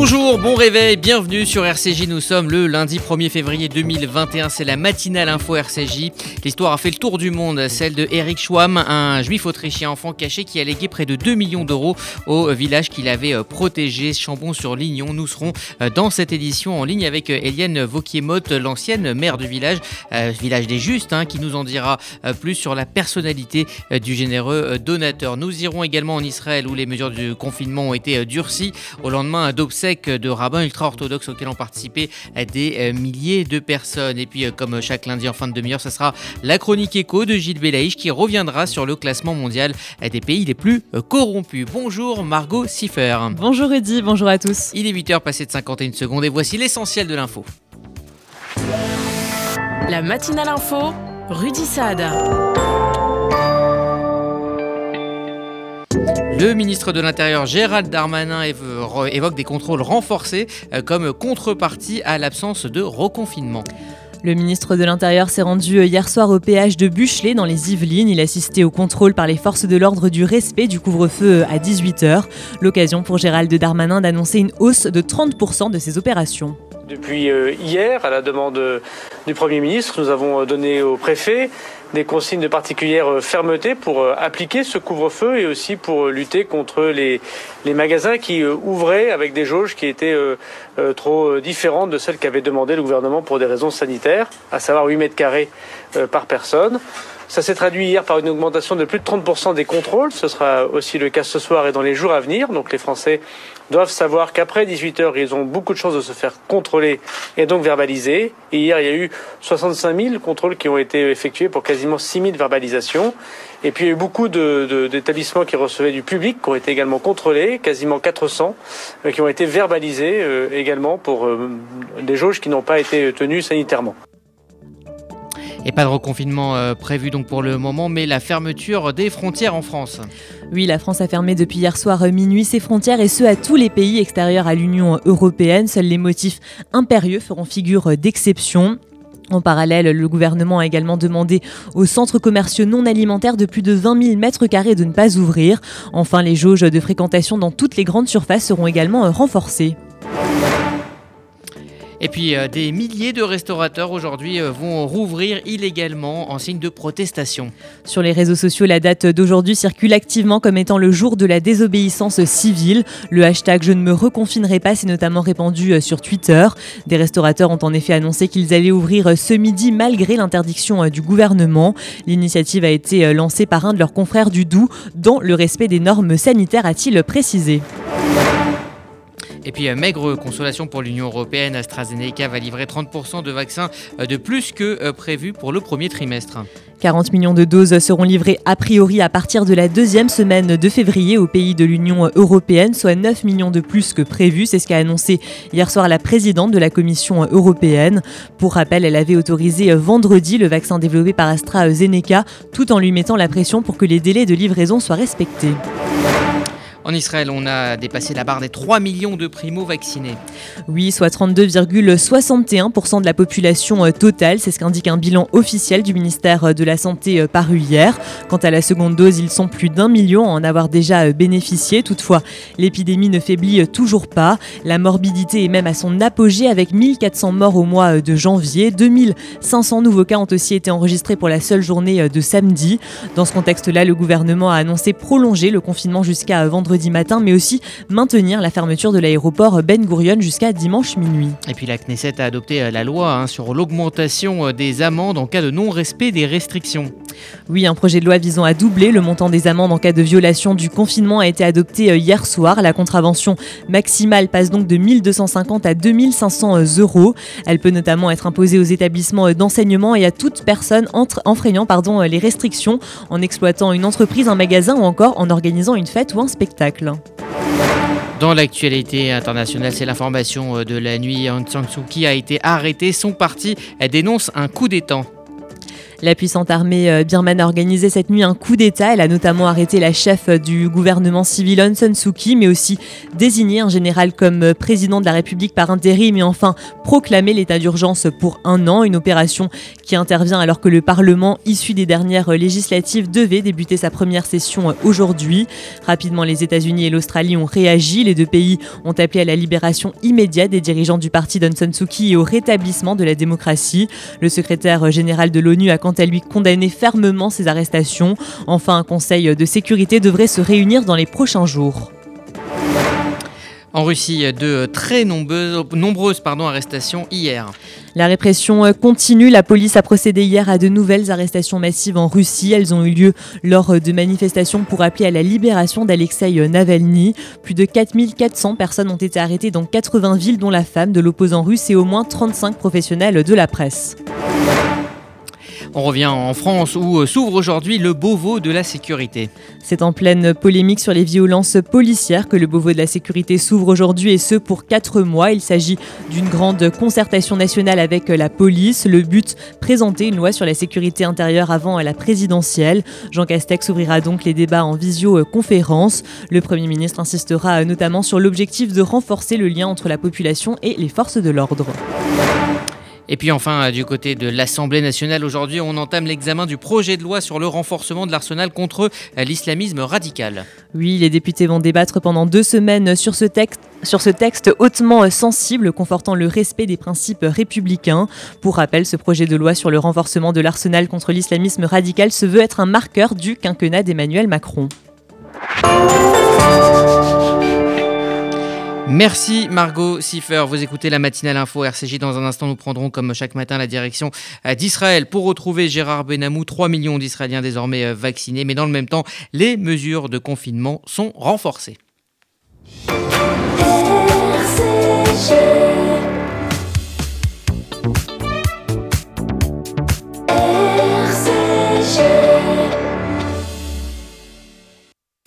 Bonjour, bon réveil, bienvenue sur RCJ. Nous sommes le lundi 1er février 2021. C'est la matinale info RCJ. L'histoire a fait le tour du monde, celle de Schwamm, un juif autrichien enfant caché qui a légué près de 2 millions d'euros au village qu'il avait euh, protégé, Chambon-sur-Lignon. Nous serons euh, dans cette édition en ligne avec euh, Eliane Vauquier-Motte, l'ancienne maire du village, village des Justes, hein, qui nous en dira plus sur la personnalité du généreux donateur. Nous irons également en Israël où les mesures du confinement ont été durcies au lendemain d'obsèques de rabbins ultra-orthodoxes auxquels ont participé des euh, milliers de personnes. Et puis, euh, comme chaque lundi en fin de demi-heure, ce sera la chronique écho de Gilles Belaïch qui reviendra sur le classement mondial des pays les plus euh, corrompus. Bonjour Margot Siffer. Bonjour Eddy, bonjour à tous. Il est 8h passé de 51 secondes et voici l'essentiel de l'info. La matinale info, Rudy Saad. Le ministre de l'Intérieur Gérald Darmanin évoque des contrôles renforcés euh, comme contrepartie à l'absence de reconfinement. Le ministre de l'Intérieur s'est rendu euh, hier soir au péage de Buchelet dans les Yvelines. Il assistait au contrôle par les forces de l'ordre du respect du couvre-feu euh, à 18h. L'occasion pour Gérald Darmanin d'annoncer une hausse de 30% de ses opérations. Depuis hier, à la demande du Premier ministre, nous avons donné au préfet des consignes de particulière euh, fermeté pour euh, appliquer ce couvre-feu et aussi pour euh, lutter contre les, les magasins qui ouvraient avec des jauges qui étaient trop différentes de celles qu'avait demandé le gouvernement pour des raisons sanitaires, à savoir 8 mètres carrés par personne. Ça s'est traduit hier par une augmentation de plus de 30% des contrôles. Ce sera aussi le cas ce soir et dans les jours à venir. Donc les Français doivent savoir qu'après 18 heures, ils ont beaucoup de chances de se faire contrôler et donc verbaliser. Et hier, il y a eu 65 000 contrôles qui ont été effectués pour quasiment 6 000 verbalisations. Et puis il y a eu beaucoup d'établissements qui recevaient du public qui ont été également contrôlés, quasiment 400, euh, qui ont été verbalisés euh, également pour euh, des jauges qui n'ont pas été tenues sanitairement. Et pas de reconfinement euh, prévu donc pour le moment, mais la fermeture des frontières en France. Oui, la France a fermé depuis hier soir euh, minuit ses frontières et ce à tous les pays extérieurs à l'Union européenne. Seuls les motifs impérieux feront figure euh, d'exception. En parallèle, le gouvernement a également demandé aux centres commerciaux non alimentaires de plus de 20 000 mètres carrés de ne pas ouvrir. Enfin, les jauges de fréquentation dans toutes les grandes surfaces seront également renforcées. Et puis euh, des milliers de restaurateurs aujourd'hui euh, vont rouvrir illégalement en signe de protestation. Sur les réseaux sociaux, la date d'aujourd'hui circule activement comme étant le jour de la désobéissance civile. Le hashtag Je ne me reconfinerai pas s'est notamment répandu euh, sur Twitter. Des restaurateurs ont en effet annoncé qu'ils allaient ouvrir ce midi malgré l'interdiction du gouvernement. L'initiative a été lancée par un de leurs confrères du Doubs dans le respect des normes sanitaires, a-t-il précisé. Et puis, maigre consolation pour l'Union européenne, AstraZeneca va livrer 30% de vaccins euh, de plus que euh, prévu pour le premier trimestre. 40 millions de doses seront livrées a priori à partir de la deuxième semaine de février au pays de l'Union européenne, soit 9 millions de plus que prévu. C'est ce qu'a annoncé hier soir la présidente de la Commission européenne. Pour rappel, elle avait autorisé vendredi le vaccin développé par AstraZeneca, tout en lui mettant la pression pour que les délais de livraison soient respectés. En Israël, on a dépassé la barre des 3 millions de primo-vaccinés. Oui, soit 32,61% de la population euh, totale. C'est ce qu'indique un bilan officiel du ministère euh, de la Santé euh, paru hier. Quant à la seconde dose, ils sont plus d'un million à en avoir déjà bénéficié. Toutefois, l'épidémie ne faiblit toujours pas. La morbidité est même à son apogée avec 1400 morts au mois de janvier. 2500 nouveaux cas ont aussi été enregistrés pour la seule journée de samedi. Dans ce contexte-là, le gouvernement a annoncé prolonger le confinement jusqu'à vendredi matin, mais aussi maintenir la fermeture de l'aéroport Ben Gurion jusqu'à dimanche minuit. Et puis la Knesset a adopté euh, la loi hein, sur l'augmentation euh, des amendes en cas de non-respect des restrictions. Oui, un projet de loi visant à doubler le montant des amendes en cas de violation du confinement a été adopté euh, hier soir. La contravention maximale passe donc de 1250 à 2500 euros. Elle peut notamment être imposée aux établissements d'enseignement et à toute personne enfreignant pardon, les restrictions en exploitant une entreprise, un magasin ou encore en organisant une fête ou un spectacle. Dans l'actualité internationale, c'est l'information euh, de la nuit. Aung San Suu Kyi a été arrêté. Son parti dénonce un coup d'État. La puissante armée euh, birmane a organisé cette nuit un coup d'État. Elle a notamment arrêté la chef du gouvernement civil Aung San Suu Kyi, mais aussi désigné un général comme euh, président de la République par intérim et enfin proclamé l'état d'urgence pour un an. Une opération qui intervient alors que le Parlement, issu des dernières législatives, devait débuter sa première session euh, aujourd'hui. Rapidement, les États-Unis et l'Australie ont réagi. Les deux pays ont appelé à la libération immédiate des dirigeants du parti d'Aung San Suu Kyi et au rétablissement de la démocratie. Le secrétaire général de l'ONU a quant à lui condamné fermement ces arrestations. Enfin, un conseil de sécurité devrait se réunir dans les prochains jours. En Russie, de très nombreuses, nombreuses pardon, arrestations hier. La répression continue. La police a procédé hier à de nouvelles arrestations massives en Russie. Elles ont eu lieu lors de manifestations pour appeler à la libération d'Alexei Navalny. Plus de 4400 personnes ont été arrêtées dans 80 villes, dont la femme de l'opposant russe et au moins 35 professionnels de la presse. On revient en France où euh, s'ouvre aujourd'hui le Beauvau de la sécurité. C'est en pleine polémique sur les violences policières que le Beauvau de la sécurité s'ouvre aujourd'hui et ce pour quatre mois. Il s'agit d'une grande concertation nationale avec la police. Le but, présenter une loi sur la sécurité intérieure avant la présidentielle. Jean Castex ouvrira donc les débats en visioconférence. Le Premier ministre insistera notamment sur l'objectif de renforcer le lien entre la population et les forces de l'ordre. Et puis enfin, euh, du côté de l'Assemblée nationale, aujourd'hui, on entame l'examen du projet de loi sur le renforcement de l'arsenal contre euh, l'islamisme radical. Oui, les députés vont débattre pendant deux semaines sur ce texte sur ce texte hautement sensible confortant le respect des principes républicains. Pour rappel, ce projet de loi sur le renforcement de l'arsenal contre l'islamisme radical se veut être un marqueur du quinquennat d'Emmanuel Macron. Merci Margot Siffer. Vous écoutez la matinale info RCJ. Dans un instant, nous prendrons comme chaque matin la direction euh, d'Israël pour retrouver Gérard Benamou. 3 millions d'Israéliens désormais euh, vaccinés. Mais dans le même temps, les mesures de confinement sont renforcées.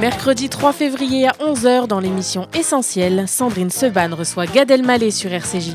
Mercredi 3 février à 11h dans l'émission Essentielle, Sandrine Seban reçoit Gad Elmaleh sur RCJ.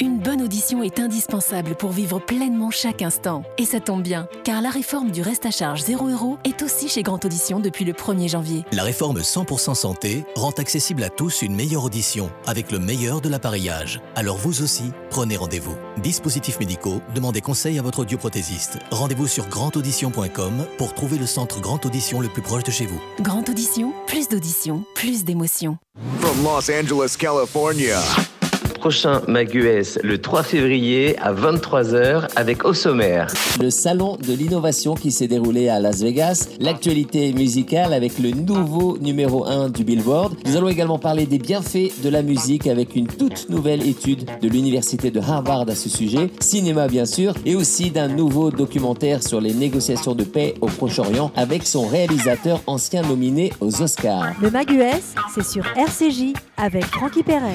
Une bonne audition est indispensable pour vivre pleinement chaque instant. Et ça tombe bien, car la réforme du reste à charge 0 euros est aussi chez Grande Audition depuis le 1er janvier. La réforme 100% santé rend accessible à tous une meilleure audition avec le meilleur de l'appareillage. Alors vous aussi, prenez rendez-vous. Dispositifs médicaux, demandez conseil à votre audioprothésiste. Rendez-vous sur grandaudition.com pour trouver le centre Grande Audition le plus proche de chez vous. Grande Audition, plus d'audition, plus d'émotion. From Los Angeles, California. Prochain Maguès le 3 février à 23h avec au sommaire. Le salon de l'innovation qui s'est déroulé à Las Vegas, l'actualité musicale avec le nouveau numéro 1 du Billboard. Nous allons également parler des bienfaits de la musique avec une toute nouvelle étude de l'université de Harvard à ce sujet, cinéma bien sûr, et aussi d'un nouveau documentaire sur les négociations de paix au Proche-Orient avec son réalisateur ancien nominé aux Oscars. Le Mag US, c'est sur RCJ avec Francky Perret.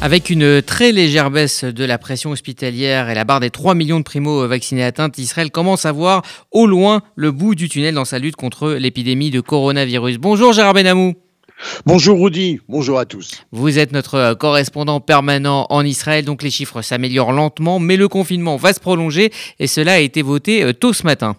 Avec une très légère baisse de la pression hospitalière et la barre des 3 millions de primo-vaccinés atteintes, Israël commence à voir au loin le bout du tunnel dans sa lutte contre l'épidémie de coronavirus. Bonjour Gérard Benamou. Bonjour Rudy, bonjour à tous. Vous êtes notre correspondant permanent en Israël, donc les chiffres s'améliorent lentement, mais le confinement va se prolonger et cela a été voté euh, tôt ce matin.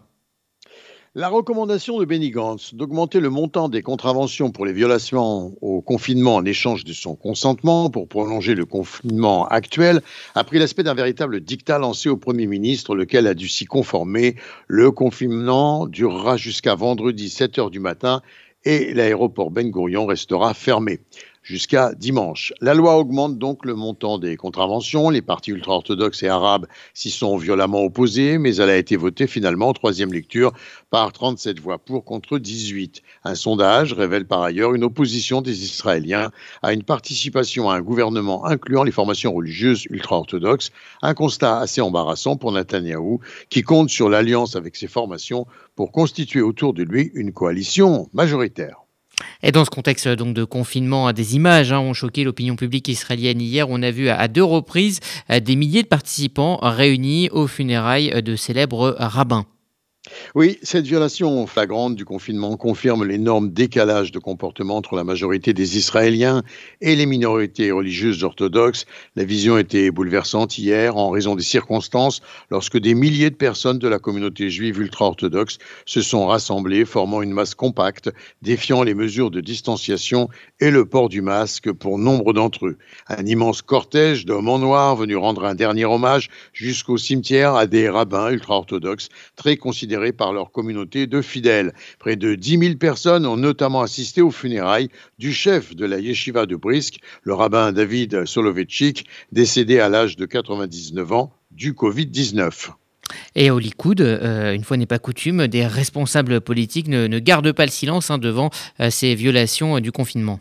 La recommandation de Benny Gantz d'augmenter le montant des contraventions pour les violations au confinement en échange de son consentement pour prolonger le confinement actuel a pris l'aspect d'un véritable dictat lancé au Premier ministre, lequel a dû s'y conformer. Le confinement durera jusqu'à vendredi 7 h du matin et l'aéroport Ben Gurion restera fermé jusqu'à dimanche. La loi augmente donc le montant des contraventions. Les partis ultra-orthodoxes et arabes s'y sont violemment opposés, mais elle a été votée finalement en troisième lecture par 37 voix pour contre 18. Un sondage révèle par ailleurs une opposition des Israéliens à une participation à un gouvernement incluant les formations religieuses ultra-orthodoxes. Un constat assez embarrassant pour Netanyahou, qui compte sur l'alliance avec ces formations pour constituer autour de lui une coalition majoritaire. Et dans ce contexte donc de confinement, des images hein, ont choqué l'opinion publique israélienne hier. On a vu à deux reprises euh, des milliers de participants réunis aux funérailles de célèbres rabbins. Oui, cette violation flagrante du confinement confirme l'énorme décalage de comportement entre la majorité des Israéliens et les minorités religieuses orthodoxes. La vision était bouleversante hier en raison des circonstances lorsque des milliers de personnes de la communauté juive ultra-orthodoxe se sont rassemblées, formant une masse compacte, défiant les mesures de distanciation et le port du masque pour nombre d'entre eux. Un immense cortège d'hommes en noir venus rendre un dernier hommage jusqu'au cimetière à des rabbins ultra-orthodoxes très considérés par leur communauté de fidèles. Près de 10 000 personnes ont notamment assisté aux funérailles du chef de la yeshiva de Brisk, le rabbin David Soloveitchik, décédé à l'âge de 99 ans du Covid-19. Et au Likoud, euh, une fois n'est pas coutume, des responsables politiques ne, gardent pas le silence hein, devant euh, ces violations du confinement.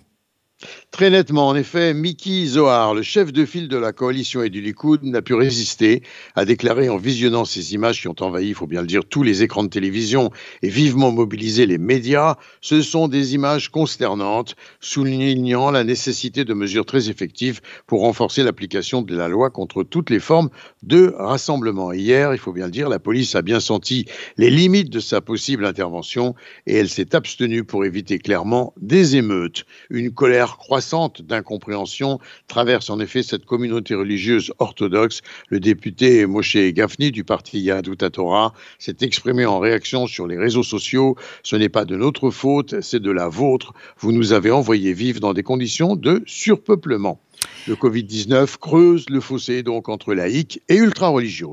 Très nettement, en effet, Miki Zohar, le chef de file de la coalition et du Likoud, n'a pu résister, à déclarer en visionnant ces images qui ont envahi, il faut bien le dire, tous les écrans de télévision et vivement mobilisé les médias. Ce sont des images consternantes, soulignant la nécessité de mesures très effectives pour renforcer l'application de la loi contre toutes les formes de rassemblement. Hier, il faut bien le dire, la police a bien senti les limites de sa possible intervention et elle s'est abstenue pour éviter clairement des émeutes. Une colère croissante d'incompréhension traverse en effet cette communauté religieuse orthodoxe. Le député Moshe Gafni du parti Yadut Torah s'est exprimé en réaction sur les réseaux sociaux. Ce n'est pas de notre faute, c'est de la vôtre. Vous nous avez envoyé vivre dans des conditions de surpeuplement. Le Covid-19 creuse le fossé donc entre laïcs et ultra-religieux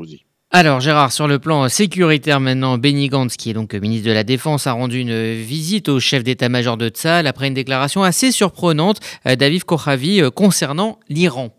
alors Gérard, sur le plan sécuritaire maintenant, Benny Gantz, qui est donc ministre de la Défense, a rendu une visite au chef d'état-major de Tzal après une déclaration assez surprenante euh, d'Aviv Kochavi euh, concernant l'Iran.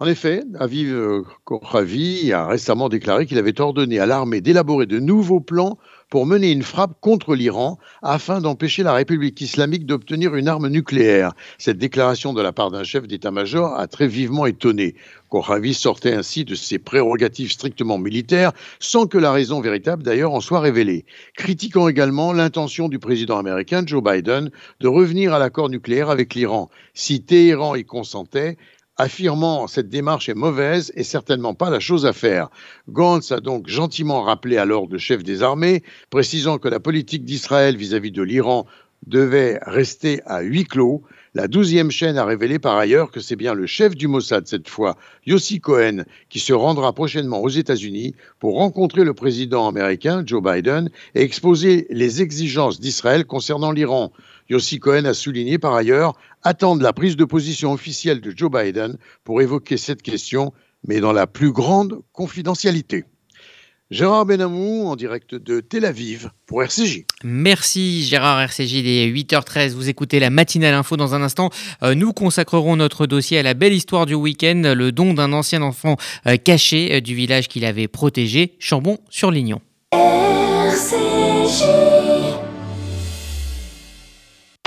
En effet, Aviv euh, Kochavi a récemment déclaré qu'il avait ordonné à l'armée d'élaborer de nouveaux plans pour mener une frappe contre l'Iran afin d'empêcher la République islamique d'obtenir une arme nucléaire. Cette déclaration de la part d'un chef d'état-major a très vivement étonné. Kochavi sortait ainsi de ses prérogatives strictement militaires sans que la raison véritable d'ailleurs en soit révélée. Critiquant également l'intention du président américain Joe Biden de revenir à l'accord nucléaire avec l'Iran. Si Téhéran y consentait, affirmant cette démarche est mauvaise et certainement pas la chose à faire. Gantz a donc gentiment rappelé alors le chef des armées, précisant que la politique d'Israël vis-à-vis de l'Iran devait rester à huis clos. La douzième chaîne a révélé par ailleurs que c'est bien le chef du Mossad cette fois, Yossi Cohen, qui se rendra prochainement aux États-Unis pour rencontrer le président américain Joe Biden et exposer les exigences d'Israël concernant l'Iran. Yossi Cohen a souligné par ailleurs attendre la prise de position officielle de Joe Biden pour évoquer cette question, mais dans la plus grande confidentialité. Gérard Benamou en direct de Tel Aviv pour RCJ. Merci Gérard RCJ, il est 8h13, vous écoutez la matinale info dans un instant. Euh, nous consacrerons notre dossier à la belle histoire du week-end, le don d'un ancien enfant euh, caché euh, du village qu'il avait protégé, Chambon-sur-Lignon. RCJ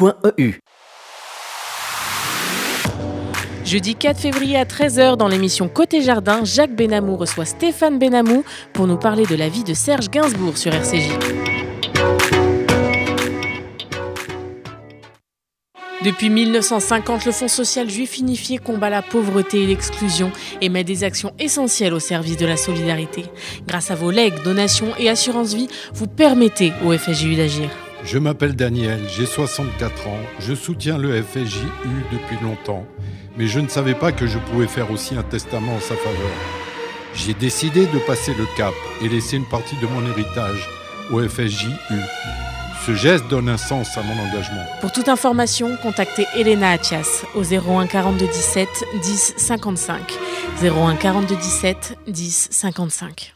.eu. Jeudi 4 février à 13h dans l'émission Côté Jardin, Jacques Benamou reçoit Stéphane Benamou pour nous parler de la vie de Serge Gainsbourg sur RCJ. Depuis 1950, le Fonds social juif unifié combat la pauvreté et l'exclusion et met des actions essentielles au service de la solidarité. Grâce à vos legs, donations et assurances vie, vous permettez au FSJU d'agir. Je m'appelle Daniel, j'ai 64 ans, je soutiens le FSJU depuis longtemps, mais je ne savais pas que je pouvais faire aussi un testament en sa faveur. J'ai décidé de passer le cap et laisser une partie de mon héritage au FSJU. Ce geste donne un sens à mon engagement. Pour toute information, contactez Elena Atias au 01 42 17 10 55. 01 42 17 10 55.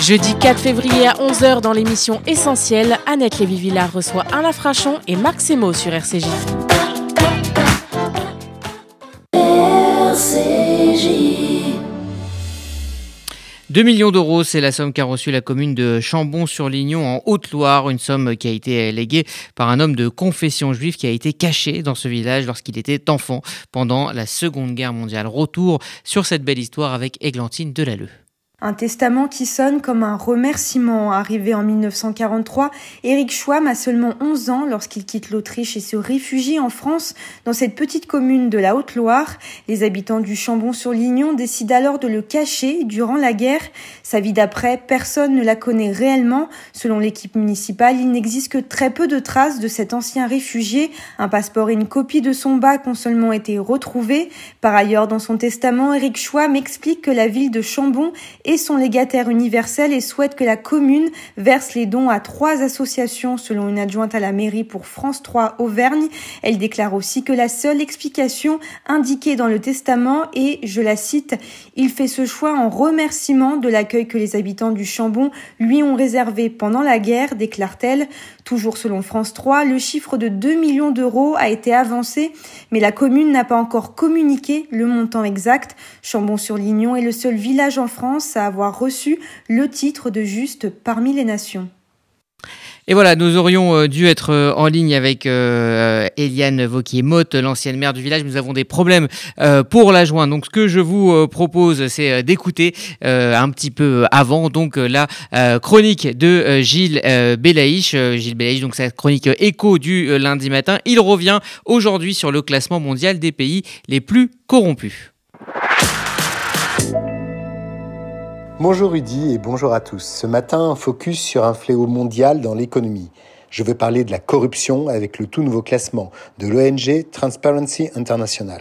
Jeudi 4 février à 11h dans l'émission Essentielle, Annette Lévy-Villard reçoit Alain Frachon et Marc Semo sur RCJ. RCJ. 2 millions d'euros, c'est la somme qu'a reçue la commune de Chambon-sur-Lignon en Haute-Loire, une somme qui a été léguée par un homme de confession juive qui a été caché dans ce village lorsqu'il était enfant pendant la Seconde Guerre mondiale. Retour sur cette belle histoire avec Églantine Delalleux. Un testament qui sonne comme un remerciement. Arrivé en 1943, Éric Schwamm a seulement 11 ans lorsqu'il quitte l'Autriche et se réfugie en France dans cette petite commune de la Haute-Loire. Les habitants du Chambon-sur-Lignon décident alors de le cacher durant la guerre. Sa vie d'après, personne ne la connaît réellement. Selon l'équipe municipale, il n'existe que très peu de traces de cet ancien réfugié. Un passeport et une copie de son bac ont seulement été retrouvés. Par ailleurs, dans son testament, Éric Schwamm explique que la ville de Chambon et son légataire universel et souhaite que la commune verse les dons à trois associations selon une adjointe à la mairie pour France 3 Auvergne. Elle déclare aussi que la seule explication indiquée dans le testament est, je la cite, il fait ce choix en remerciement de l'accueil que les habitants du Chambon lui ont réservé pendant la guerre, déclare-t-elle. Toujours selon France 3, le chiffre de 2 millions d'euros a été avancé, mais la commune n'a pas encore communiqué le montant exact. Chambon-sur-Lignon est le seul village en France à avoir reçu le titre de juste parmi les nations. Et voilà, nous aurions euh, dû être euh, en ligne avec euh, Eliane Vauquier-Motte, l'ancienne maire du village. Nous avons des problèmes pour la joindre. Donc, ce que je vous propose, c'est d'écouter un petit peu avant donc la chronique de Gilles Belaïch. Gilles Belaïch, donc sa chronique écho du lundi matin. Il revient aujourd'hui sur le classement mondial des pays les plus corrompus. Bonjour Rudy et bonjour à tous. Ce matin, focus sur un fléau mondial dans l'économie. Je veux parler de la corruption avec le tout nouveau classement de l'ONG Transparency International.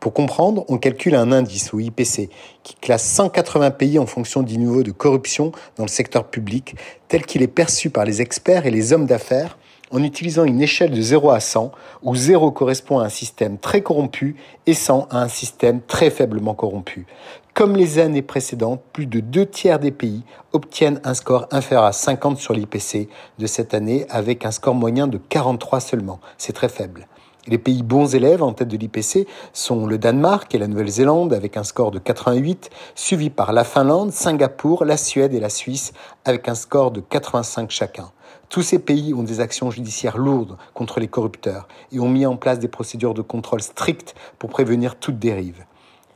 Pour comprendre, on calcule un indice ou IPC qui classe 180 pays en fonction du niveau de corruption dans le secteur public tel qu'il est perçu par les experts et les hommes d'affaires en utilisant une échelle de 0 à 100, où 0 correspond à un système très corrompu et 100 à un système très faiblement corrompu. Comme les années précédentes, plus de deux tiers des pays obtiennent un score inférieur à 50 sur l'IPC de cette année, avec un score moyen de 43 seulement. C'est très faible. Les pays bons élèves en tête de l'IPC sont le Danemark et la Nouvelle-Zélande avec un score de 88, suivi par la Finlande, Singapour, la Suède et la Suisse avec un score de 85 chacun. Tous ces pays ont des actions judiciaires lourdes contre les corrupteurs et ont mis en place des procédures de contrôle strictes pour prévenir toute dérive.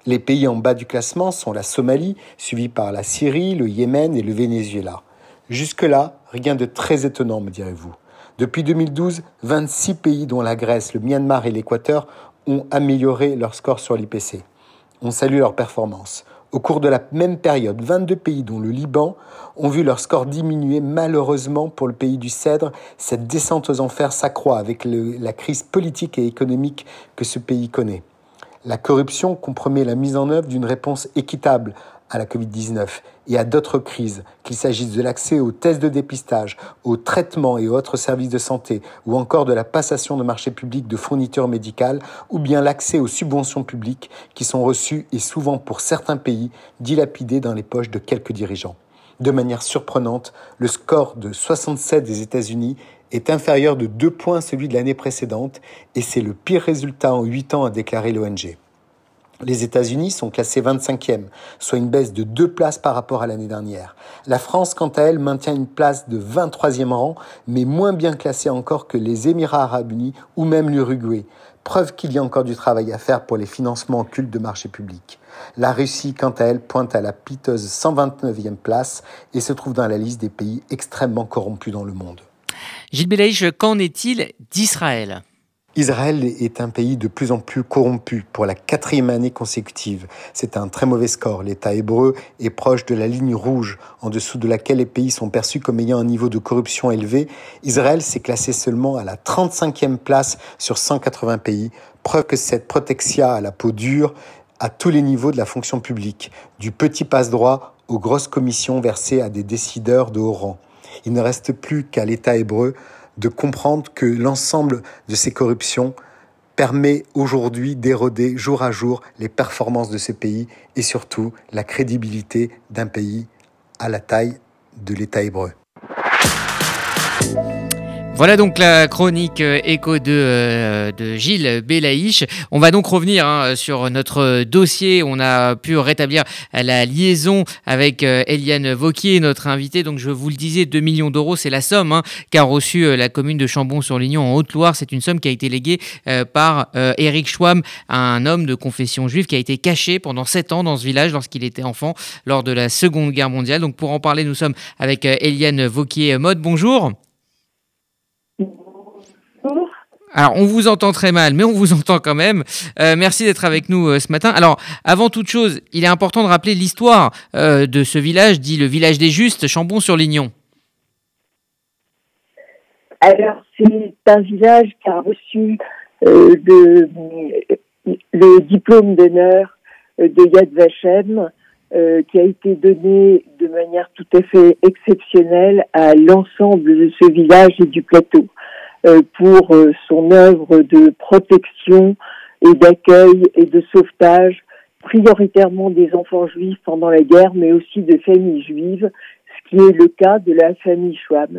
Les pays en bas du classement sont la Somalie, suivie par la Syrie, le Yémen et le Venezuela. Jusque-là, rien de très étonnant, me direz-vous. Depuis 2012, 26 pays, dont la Grèce, le Myanmar et l'Équateur, ont amélioré leur score sur l'IPC. On salue leur performance. Au cours de la même période, 22 pays, dont le Liban, ont vu leur score diminuer. Malheureusement pour le pays du Cèdre, cette descente aux enfers s'accroît avec la crise politique et économique que ce pays connaît. La corruption compromet la mise en œuvre d'une réponse équitable à la Covid-19 et à d'autres crises, qu'il s'agisse de l'accès aux tests de dépistage, aux traitements et autres services de santé, ou encore de la passation de marchés publics de fournitures médicales, ou bien l'accès aux subventions publiques qui sont reçues et souvent pour certains pays dilapidées dans les poches de quelques dirigeants. De manière surprenante, le score de 67 des États-Unis est inférieur de 2 points à celui de l'année précédente et c'est le pire résultat en 8 ans, a déclaré l'ONG. Les États-Unis sont classés 25e, soit une baisse de deux places par rapport à l'année dernière. La France, quant à elle, maintient une place de 23e rang, mais moins bien classée encore que les Émirats arabes unis ou même l'Uruguay. Preuve qu'il y a encore du travail à faire pour les financements occultes de marchés publics. La Russie, quant à elle, pointe à la piteuse 129e place et se trouve dans la liste des pays extrêmement corrompus dans le monde. Gilles Belaïch, qu'en est-il d'Israël? Israël est un pays de plus en plus corrompu pour la quatrième année consécutive. C'est un très mauvais score. L'État hébreu est proche de la ligne rouge, en dessous de laquelle les pays sont perçus comme ayant un niveau de corruption élevé. Israël s'est classé seulement à la 35e place sur 180 pays, preuve que cette protexia à la peau dure à tous les niveaux de la fonction publique, du petit passe-droit aux grosses commissions versées à des décideurs de haut rang. Il ne reste plus qu'à l'État hébreu de comprendre que l'ensemble de ces corruptions permet aujourd'hui d'éroder jour à jour les performances de ces pays et surtout la crédibilité d'un pays à la taille de l'État hébreu. Voilà donc la chronique euh, écho de, euh, de Gilles Belaïch. On va donc revenir hein, sur notre dossier. On a pu rétablir la liaison avec euh, Eliane Vauquier, notre invitée. Donc je vous le disais, 2 millions d'euros, c'est la somme hein, qu'a reçue la commune de Chambon-sur-Lignon en Haute-Loire. C'est une somme qui a été léguée par Eric Schwam, un homme de confession juive qui a été caché pendant 7 ans dans ce village lorsqu'il était enfant lors de la Seconde Guerre mondiale. Donc pour en parler, nous sommes avec Eliane Vauquier-Mode. Bonjour. Alors, on vous entend très mal, mais on vous entend quand même. Euh, merci d'être avec nous euh, ce matin. Alors, avant toute chose, il est important de rappeler l'histoire euh, de ce village, dit le village des Justes, Chambon-sur-Lignon. Alors, c'est un village qui a reçu le, le, diplôme d'honneur de Yad Vashem, qui a été donné de manière tout à fait exceptionnelle à l'ensemble de ce village et du plateau. Euh, pour euh, son œuvre de protection et d'accueil et de sauvetage, prioritairement des enfants juifs pendant la guerre, mais aussi de familles juives, ce qui est le cas de la famille Schwab,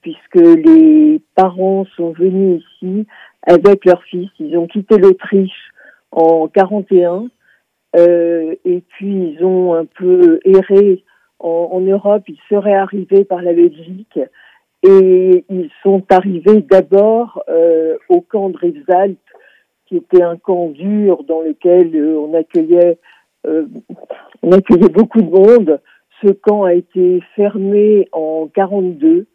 puisque les parents sont venus ici avec leur fils. Ils ont quitté l'Autriche en 41 euh, et puis ils ont un peu erré en, en Europe. Ils seraient arrivés par la Belgique et ils sont arrivés d'abord euh, au camp de Rivesaltes, qui était un camp dur dans lequel euh, on accueillait euh, on accueillait beaucoup de monde. Ce camp a été fermé en 42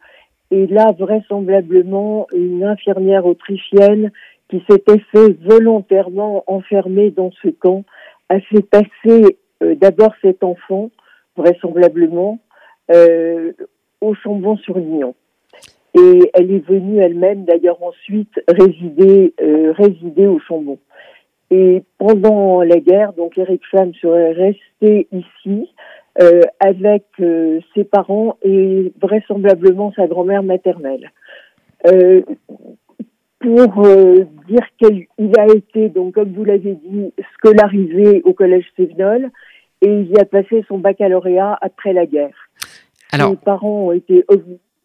et là vraisemblablement une infirmière autrichienne qui s'était fait volontairement enfermer dans ce camp a fait passer d'abord cet enfant vraisemblablement au Chambon-sur-Lignon et elle est venue elle-même d'ailleurs ensuite résider euh, résider au Chambon. Et pendant la guerre, donc Eric Schwamm serait resté ici euh, avec euh, ses parents et vraisemblablement sa grand-mère maternelle. Euh, pour euh, dire qu'il a été, donc comme vous l'avez dit, scolarisé au collège Sévenol et il y a passé son baccalauréat après la guerre. Alors, Ses parents ont été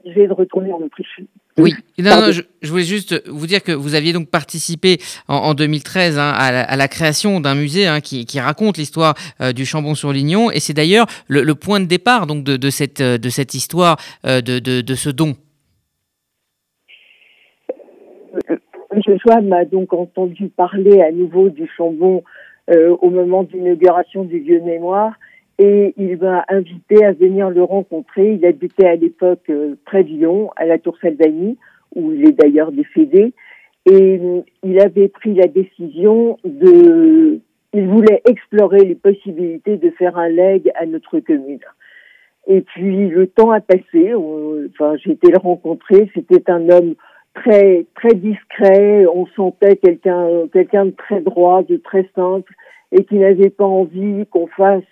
de retourner en Autriche. Oui, non, je, voulais juste vous dire que vous aviez donc participé en, 2013 hein, à, la, création d'un musée hein, qui, raconte l'histoire euh, du Chambon-sur-Lignon, et c'est d'ailleurs le, point de départ donc de, cette, de cette histoire, euh, de, de, ce don. Joshua m'a donc entendu parler à nouveau du Chambon euh, au moment d'inauguration du Vieux Mémoire et il m'a invité à venir le rencontrer. Il habitait à l'époque euh, près de Lyon, à la Tour Salvani, où il est d'ailleurs décédé. Et euh, il avait pris la décision de... Il voulait explorer les possibilités de faire un leg à notre commune. Et puis le temps a passé. enfin, j'ai été le rencontrer. C'était un homme très très discret. On sentait quelqu'un quelqu'un de très droit, de très simple, et qui n'avait pas envie qu'on fasse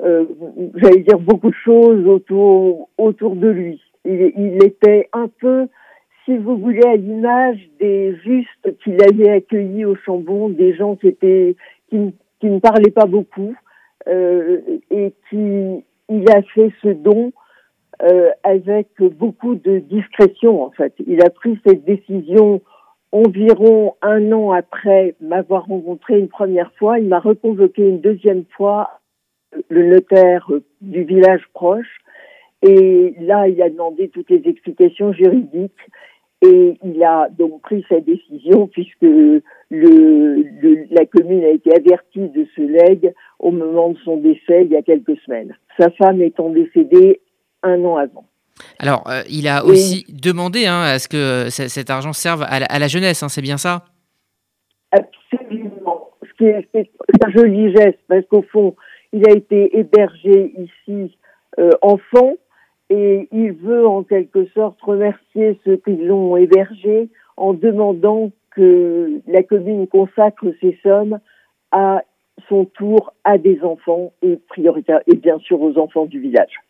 j'allais dire beaucoup de choses autour autour de lui. Il, il était un peu si vous voulez, à l'image des justes qu'il avait accueillis au Chambon, des gens qui étaient qui, qui ne parlaient pas beaucoup euh, et qui il a fait ce don euh, avec beaucoup de discrétion en fait. Il a pris cette décision environ un an après m'avoir rencontré une première fois. Il m'a reconvoqué une deuxième fois, le notaire du village proche. Et là, il a demandé toutes les explications juridiques et il a donc pris sa décision puisque le, la commune a été avertie de ce legs au moment de son décès il y a quelques semaines. Sa femme étant décédée un an avant. Alors, euh, il a aussi demandé hein, à ce que cet argent serve à la, jeunesse, hein, c'est bien ça? Absolument. C'est un joli geste parce qu'au fond, il a été hébergé ici euh, enfant et il veut en quelque sorte remercier ceux qui l'ont hébergé en demandant que la commune consacre ces sommes à son tour à des enfants prioritaire et bien sûr aux enfants du village.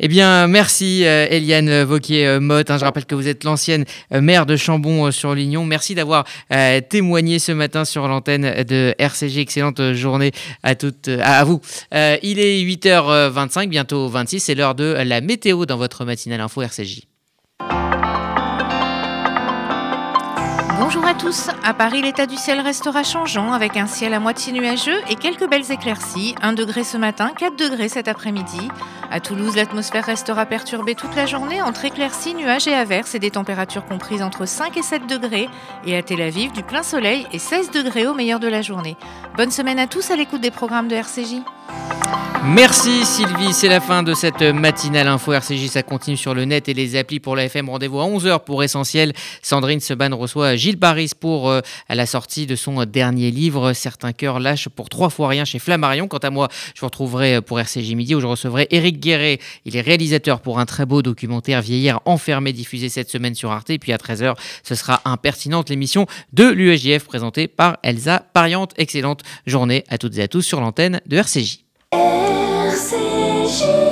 Eh bien, merci euh, Eliane Vauquier-Motte. Hein. je rappelle que vous êtes l'ancienne euh, maire de Chambon-sur-Lignon. Merci d'avoir euh, témoigné ce matin sur l'antenne de RCG. Excellente journée à toutes, à vous. il est 8h25, bientôt 26. C'est l'heure de la météo dans votre matinale info RCJ. Bonjour à tous. À Paris, l'état du ciel restera changeant avec un ciel à moitié nuageux et quelques belles éclaircies. 1 degré ce matin, 4 degrés cet après-midi. À Toulouse, l'atmosphère restera perturbée toute la journée entre éclaircies, nuages et averses et des températures comprises entre 5 et 7 degrés. Et à Tel Aviv, du plein soleil et 16 degrés au meilleur de la journée. Bonne semaine à tous à l'écoute des programmes de RCJ. Merci Sylvie, c'est la fin de cette matinale info RCJ, ça continue sur le net et les applis pour la FM. Rendez-vous à 11h pour Essentiel. Sandrine Seban reçoit Gilles Paris pour euh, la sortie de son dernier livre, Certains cœurs lâchent pour trois fois rien chez Flammarion. Quant à moi, je vous retrouverai pour RCJ Midi où je recevrai Eric Guéret. Il est réalisateur pour un très beau documentaire Vieillir enfermé diffusé cette semaine sur Arte. Et puis à 13h, ce sera Impertinente, l'émission de l'USJF présentée par Elsa Pariante. Excellente journée à toutes et à tous sur l'antenne de RCJ. seja.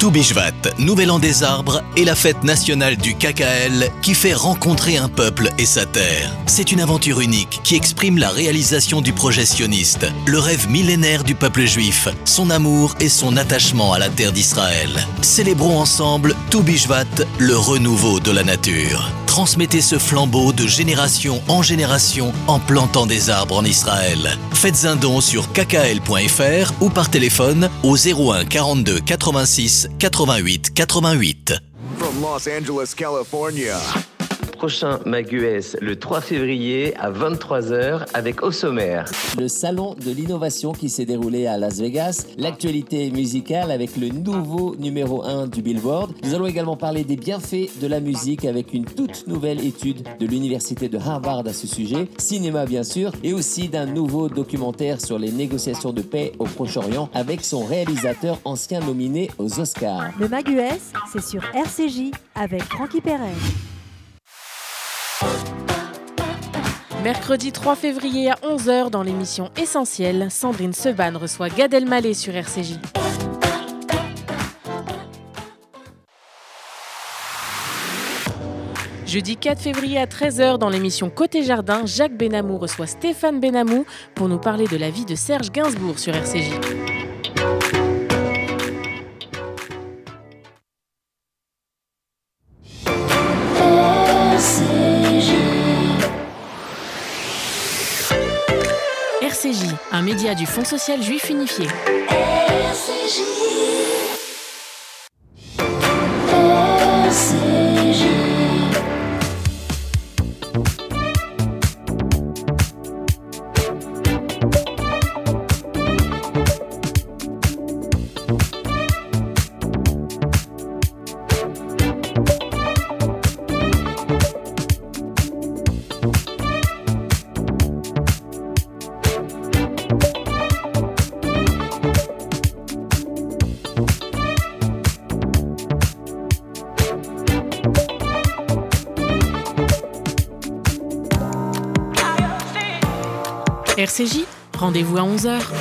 Toubishvat, Nouvel An des Arbres, est la fête nationale du KKL qui fait rencontrer un peuple et sa terre. C'est une aventure unique qui exprime la réalisation du projet sioniste, le rêve millénaire du peuple juif, son amour et son attachement à la terre d'Israël. Célébrons ensemble Toubishvat, le renouveau de la nature. Transmettez ce flambeau de génération en génération en plantant des arbres en Israël. Faites un don sur kkl.fr ou par téléphone au 01 42 86 88 88. From Los Angeles, California prochain Maguès le 3 février à 23h avec au sommaire. Le salon de l'innovation qui s'est déroulé à Las Vegas, l'actualité musicale avec le nouveau numéro 1 du Billboard. Nous allons également parler des bienfaits de la musique avec une toute nouvelle étude de l'université de Harvard à ce sujet, cinéma bien sûr, et aussi d'un nouveau documentaire sur les négociations de paix au Proche-Orient avec son réalisateur ancien nominé aux Oscars. Le Maguès, c'est sur RCJ avec Frankie Perret. Mercredi 3 février à 11h dans l'émission Essentielle, Sandrine Seban reçoit Gad Elmaleh sur RCJ. Jeudi 4 février à 13h dans l'émission Côté Jardin, Jacques Benamou reçoit Stéphane Benamou pour nous parler de la vie de Serge Gainsbourg sur RCJ. RCJ, un média du Fonds social juif unifié. Rendez-vous à 11h.